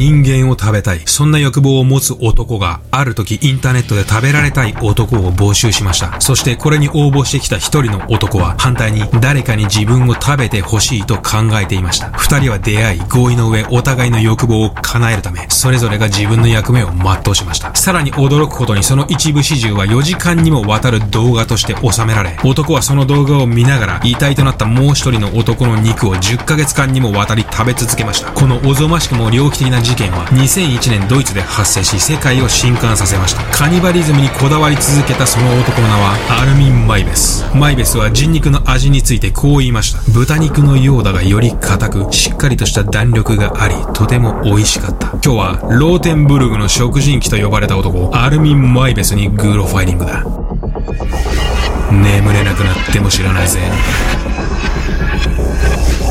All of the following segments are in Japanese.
人間を食べたい。そんな欲望を持つ男が、ある時インターネットで食べられたい男を募集しました。そしてこれに応募してきた一人の男は、反対に誰かに自分を食べてほしいと考えていました。二人は出会い、合意の上、お互いの欲望を叶えるため、それぞれが自分の役目を全うしました。さらに驚くことにその一部始終は4時間にもわたる動画として収められ、男はその動画を見ながら、遺体となったもう一人の男の肉を10ヶ月間にもわたり食べ続けました。このおぞましくも猟奇的な事件は2001年ドイツで発生し世界を震撼させました。カニバリズムにこだわり続けたその男の名はアルミン・マイベス。マイベスは人肉の味についてこう言いました。豚肉のようだがより硬くしっかりとした弾力がありとても美味しかった。今日はローテンブルグの食人鬼と呼ばれた男アルミン・マイベスにグロファイリングだ。眠れなくなっても知らないぜ。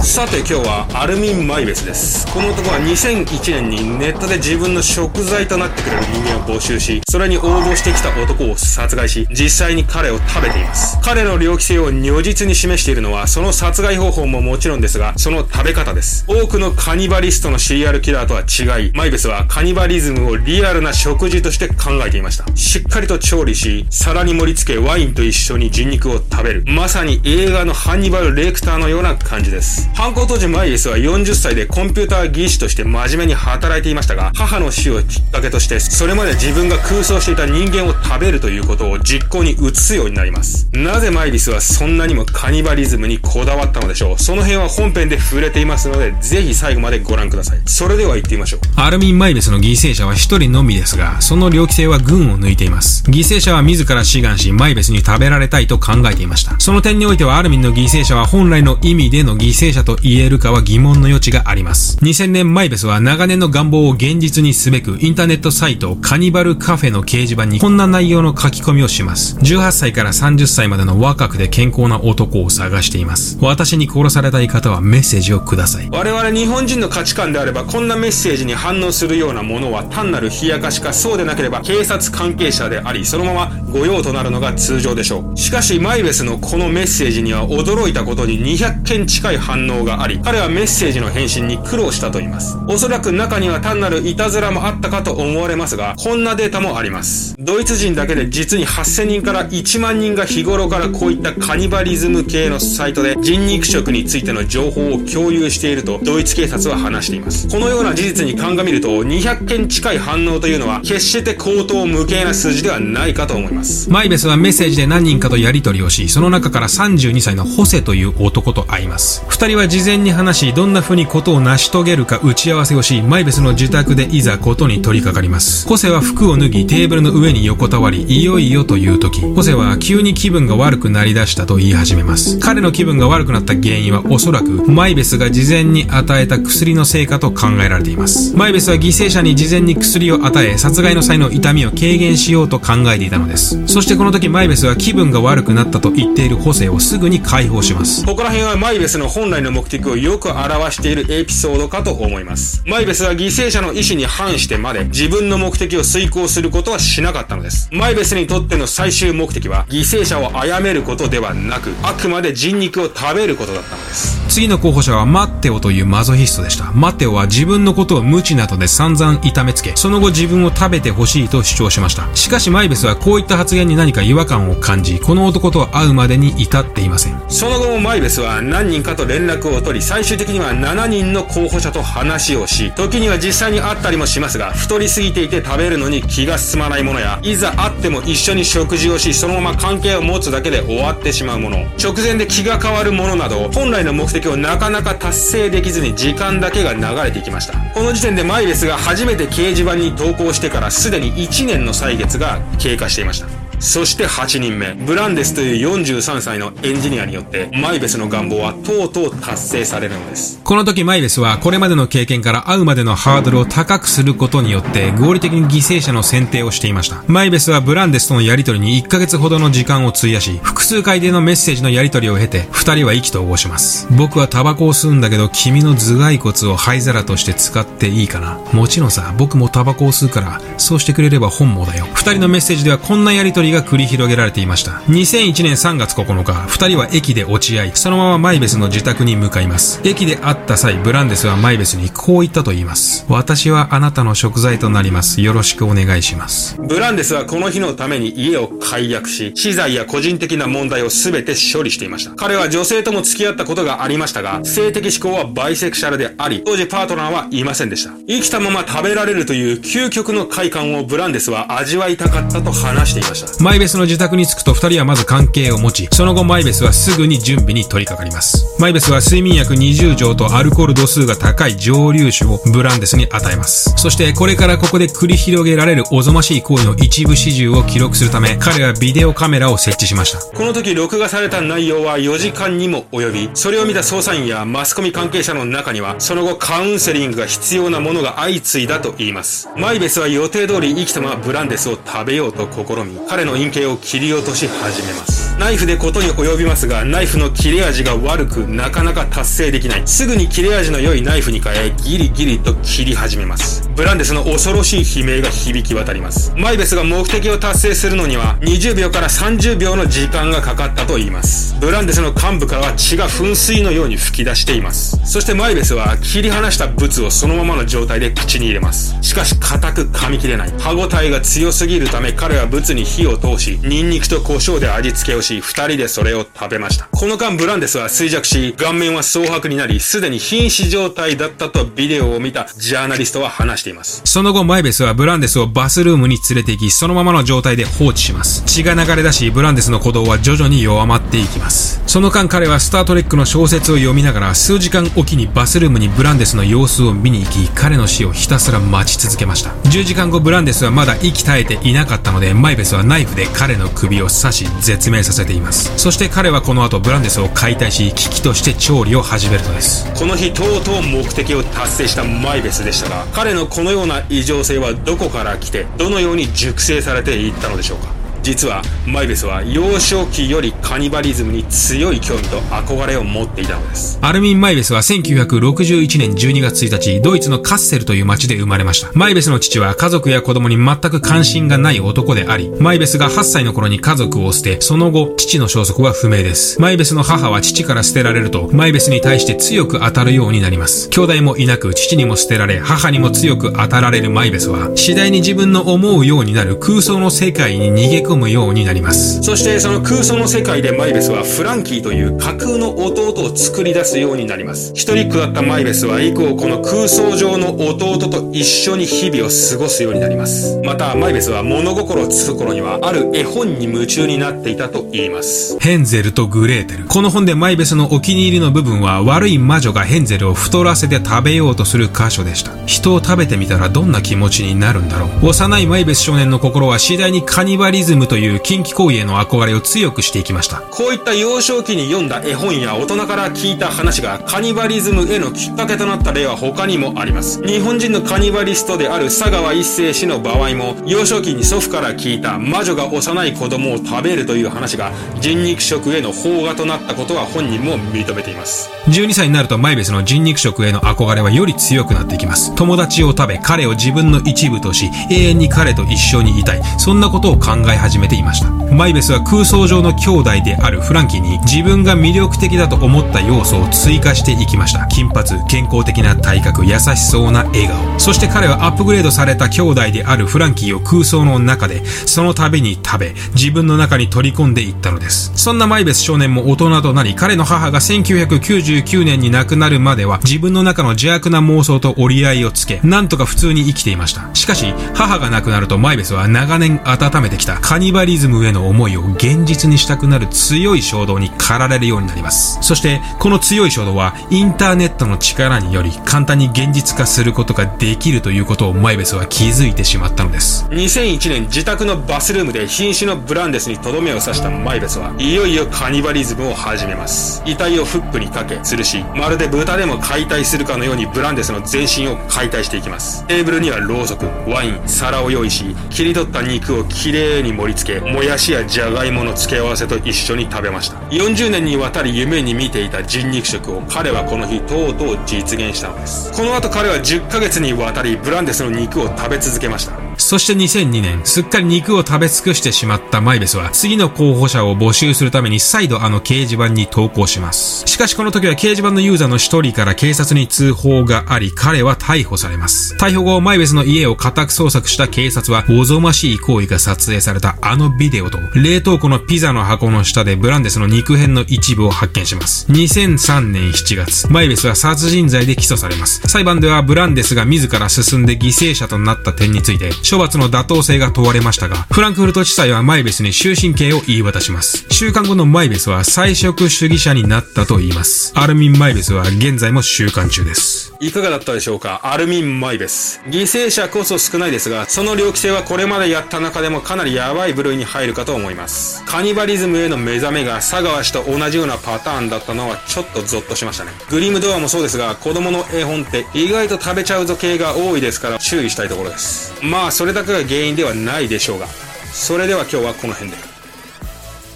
さて今日はアルミン・マイベスです。この男は2001年にネットで自分の食材となってくれる人間を募集しそれに応募してきた男を殺害し実際に彼を食べています。彼の猟奇性を如実に示しているのはその殺害方法ももちろんですがその食べ方です。多くのカニバリストのシリアルキラーとは違いマイベスはカニバリズムをリアルな食事として考えていました。しっかりと調理し皿に盛り付けワインと一緒に人肉を食べる。まさに映画のハンニバル・レクターのような感じです。犯行当時マイエスは40歳でコンピューター技師として真面目に働いていましたが、母の死をきっかけとして、それまで自分が空想していた人間を食べるということを実行に移すようになります。なぜマイリスはそんなにもカニバリズムにこだわったのでしょう？その辺は本編で触れていますので、ぜひ最後までご覧ください。それでは行ってみましょう。アルミン・マイベスの犠牲者は一人のみですが、その猟奇性は群を抜いています。犠牲者は自ら志願し、マイベスに食べられたいと考えていました。その点においてはアルミンの犠牲者は本来の意味での犠牲者と言えるかは疑問の余地があります。2000年マイベスは長年の願望を現実にすべく、インターネットサイトカニバルカフェの掲示板にこんな内容の書き込みをします。18歳から30歳までの若くて健康な男を探しています。私に殺されたい方はメッセージをください。我々日本人の価値観であれば、こんなメッセージに反応するようなものは単なる冷やかしか、そうでなければ警察関係者であり、そのまま御用となるのが通常でしょう。しかし、マイベスのこのメッセージには驚いたことに200件近い反応があり、彼はメッセージの返信に苦労したと言います。おそらく中には単なるいたずらもあったかと思われますが、こんなデータもあります。ドイツ人だけで実に8000人から1万人が日頃からこういったカニバリズム系のサイトで人肉食についての情報を共有しているとドイツ警察は話しています。このような事実に鑑みると200件近い反応というのは決して口頭無形な数字ではないかと思います。マイベスはメッセージで何人かとやり取りをし、その中から32歳のホセという男と会います。二人は事前に話し、どんな風にことを成し遂げるか打ち合わせをし、マイベスの自宅でいざことに取り掛かります。ホセは服を脱ぎ、テーブルの上に横たわり、いよいよという時、ホセは急に気分が悪くなりだしたと言い始めます。彼の気分が悪くなった原因はおそらく、マイベスが事前に与えた薬の成果と考えられています。マイベスは犠牲者に事前に薬を与え、殺害の際の痛みを軽減しようと考えていたのです。そしてこの時マイベスは気分が悪くなったと言っているホセをすぐに解放します。ここら辺はマイベスの本来の目的をよく表しているエピソードかと思います。マイベスは犠牲者の意思に反してまで自分の目的を遂行することはしなかったのです。マイベスにとっての最終目的は犠牲者を殺めることではなく、あくまで人肉を食べることだったのです。次の候補者はマッテオというマゾヒストでした。マッテオは自分のことを無知などで散々痛めつけ、その後自分を食べてほしいと主張しました。しかしマイベスはこういった発言に何か違和感を感じ、この男と会うまでに至っていません。その後もマイベスは何人かと連絡を取り、最終的には7人の候補者と話をし、時には実際に会ったりもしますが、太りすぎていて食べるのに気が進まないものや、いざ会っても一緒に食事をし、そのまま関係を持つだけで終わってしまうもの、直前で気が変わるものなど、本来の目的をなかなか達成できずに時間だけが流れていきました。この時点でマイレスが初めて掲示板に投稿してからすでに1年の歳月が経過していました。そして8人目、ブランデスという43歳のエンジニアによって、マイベスの願望はとうとう達成されるのです。この時マイベスは、これまでの経験から会うまでのハードルを高くすることによって、合理的に犠牲者の選定をしていました。マイベスはブランデスとのやりとりに1ヶ月ほどの時間を費やし、複数回でのメッセージのやりとりを経て、2人は意気投合します。僕はタバコを吸うんだけど、君の頭蓋骨を灰皿として使っていいかな。もちろんさ、僕もタバコを吸うから、そうしてくれれば本望だよ。2人のメッセージではこんなやりとりが繰り広げられていました。2001年3月9日、二人は駅で落ち合い、そのままマイベスの自宅に向かいます。駅で会った際、ブランデスはマイベスにこう言ったと言います。私はあなたの食材となります。よろしくお願いします。ブランデスはこの日のために家を解約し、資材や個人的な問題を全て処理していました。彼は女性とも付き合ったことがありましたが、性的思考はバイセクシャルであり、当時パートナーはいませんでした。生きたまま食べられるという究極の快感をブランデスは味わいたかったと話していました。マイベスの自宅に着くと二人はまず関係を持ち、その後マイベスはすぐに準備に取り掛かります。マイベスは睡眠薬20錠とアルコール度数が高い蒸留酒をブランデスに与えます。そしてこれからここで繰り広げられるおぞましい行為の一部始終を記録するため、彼はビデオカメラを設置しました。この時録画された内容は4時間にも及び、それを見た捜査員やマスコミ関係者の中には、その後カウンセリングが必要なものが相次いだと言います。マイベスは予定通り生きたままブランデスを食べようと試み、彼の陰茎を切り落とし始めます。ナイフでことに及びますが、ナイフの切れ味が悪く、なかなか達成できない。すぐに切れ味の良いナイフに変え、ギリギリと切り始めます。ブランデスの恐ろしい悲鳴が響き渡ります。マイベスが目的を達成するのには、20秒から30秒の時間がかかったと言います。ブランデスの幹部からは血が噴水のように噴き出しています。そしてマイベスは切り離したブツをそのままの状態で口に入れます。しかし硬く噛み切れない。歯応えが強すぎるため彼はブツに火を通し、ニンニクと胡椒で味付けをし、二人でそれを食べました。この間ブランデスは衰弱し、顔面は蒼白になり、すでに瀕死状態だったとビデオを見たジャーナリストは話しています。その後、マイベスはブランデスをバスルームに連れて行き、そのままの状態で放置します。血が流れ出し、ブランデスの鼓動は徐々に弱まっていきます。その間彼はスタートレックの小説を読みながら、数時間おきにバスルームにブランデスの様子を見に行き、彼の死をひたすら待ち続けました。10時間後、ブランデスはまだ息絶えていなかったので、マイベスはナイフで彼の首を刺し、絶命させています。そして彼はこの後ブランデスを解体し、危機として調理を始めるのです。この日、とうとう目的を達成したマイベスでしたが、彼のこのような異常性はどこから来て、どのように熟成されていったのでしょうか？実はマイベスは幼少期よりカニバリズムに強い興味と憧れを持っていたのです。アルミン・マイベスは1961年12月1日ドイツのカッセルという町で生まれました。マイベスの父は家族や子供に全く関心がない男でありマイベスが8歳の頃に家族を捨てその後父の消息は不明です。マイベスの母は父から捨てられるとマイベスに対して強く当たるようになります。兄弟もいなく父にも捨てられ母にも強く当たられるマイベスは次第に自分の思うようになる空想の世界に逃げ込むようになります。そしてその空想の世界でマイベスはフランキーという架空の弟を作り出すようになります。一人っ子だったマイベスは以降この空想上の弟と一緒に日々を過ごすようになります。またマイベスは物心つく頃にはある絵本に夢中になっていたと言います。ヘンゼルとグレーテル。この本でマイベスのお気に入りの部分は悪い魔女がヘンゼルを太らせて食べようとする箇所でした。人を食べてみたらどんな気持ちになるんだろう。幼いマイベス少年の心は次第にカニバリズムという近畿行為への憧れを強くしていきました。こういった幼少期に読んだ絵本や大人から聞いた話がカニバリズムへのきっかけとなった例は他にもあります。日本人のカニバリストである佐川一世氏の場合も、幼少期に祖父から聞いた魔女が幼い子供を食べるという話が人肉食への邦画となったことは本人も認めています。12歳になるとマイベスの人肉食への憧れはより強くなっていきます。友達を食べ、彼を自分の一部とし、永遠に彼と一緒にいたい。そんなことを考え始始めていました。マイベスは空想上の兄弟であるフランキーに自分が魅力的だと思った要素を追加していきました。金髪、健康的な体格、優しそうな笑顔。そして彼はアップグレードされた兄弟であるフランキーを空想の中で、その度に食べ、自分の中に取り込んでいったのです。そんなマイベス少年も大人となり、彼の母が1999年に亡くなるまでは、自分の中の邪悪な妄想と折り合いをつけ、なんとか普通に生きていました。しかし、母が亡くなるとマイベスは長年温めてきたカニバリズムへの思いを現実にしたくなる強い衝動に駆られるようになります。そして、この強い衝動は、インターネットの力により簡単に現実化することができるということをマイベスは気づいてしまったのです。2001年、自宅のバスルームで瀕死のブランデスにとどめを刺したマイベスは、いよいよカニバリズムを始めます。遺体をフックにかけ、吊るし、まるで豚でも解体するかのようにブランデスの全身を解体していきます。テーブルにはろうそく、ワイン、皿を用意し、切り取った肉をきれいに盛り付け、もやしやじゃがいもの付け合わせと一緒に食べました。40年にわたり夢に見ていた人肉食を彼はこの日とうとう実現したのです。この後彼は10ヶ月にわたりブランデスの肉を食べ続けました。そして2002年、すっかり肉を食べ尽くしてしまったマイベスは、次の候補者を募集するために再度あの掲示板に投稿します。しかしこの時は掲示板のユーザーの一人から警察に通報があり、彼は逮捕されます。逮捕後、マイベスの家を家宅捜索した警察は、おぞましい行為が撮影されたあのビデオと、冷凍庫のピザの箱の下でブランデスの肉片の一部を発見します。2003年7月、マイベスは殺人罪で起訴されます。裁判ではブランデスが自ら進んで犠牲者となった点について、処罰の妥当性が問われましたが、フランクフルト地裁はマイベスに終身刑を言い渡します。週間後のマイベスは菜食主義者になったと言います。アルミン・マイベスは現在も収監中です。いかがだったでしょうか？アルミン・マイベス。犠牲者こそ少ないですが、その猟奇性はこれまでやった中でもかなりヤバい部類に入るかと思います。カニバリズムへの目覚めが佐川氏と同じようなパターンだったのはちょっとゾッとしましたね。グリムドアもそうですが、子供の絵本って意外と食べちゃうぞ系が多いですから注意したいところです。まあ、それだけが原因ではないでしょうが。それでは今日はこの辺で。ちょ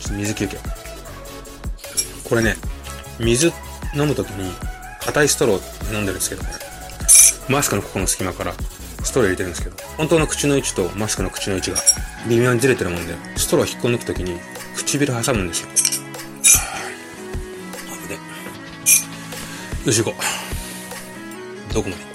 っと水休憩。これね、水飲むときに硬いストロー飲んでるんですけど、マスクのここの隙間からストロー入れてるんですけど、本当の口の位置とマスクの口の位置が微妙にずれてるもんで、ストロー引っこ抜くときに唇挟むんですよ。よし行こう。どこまで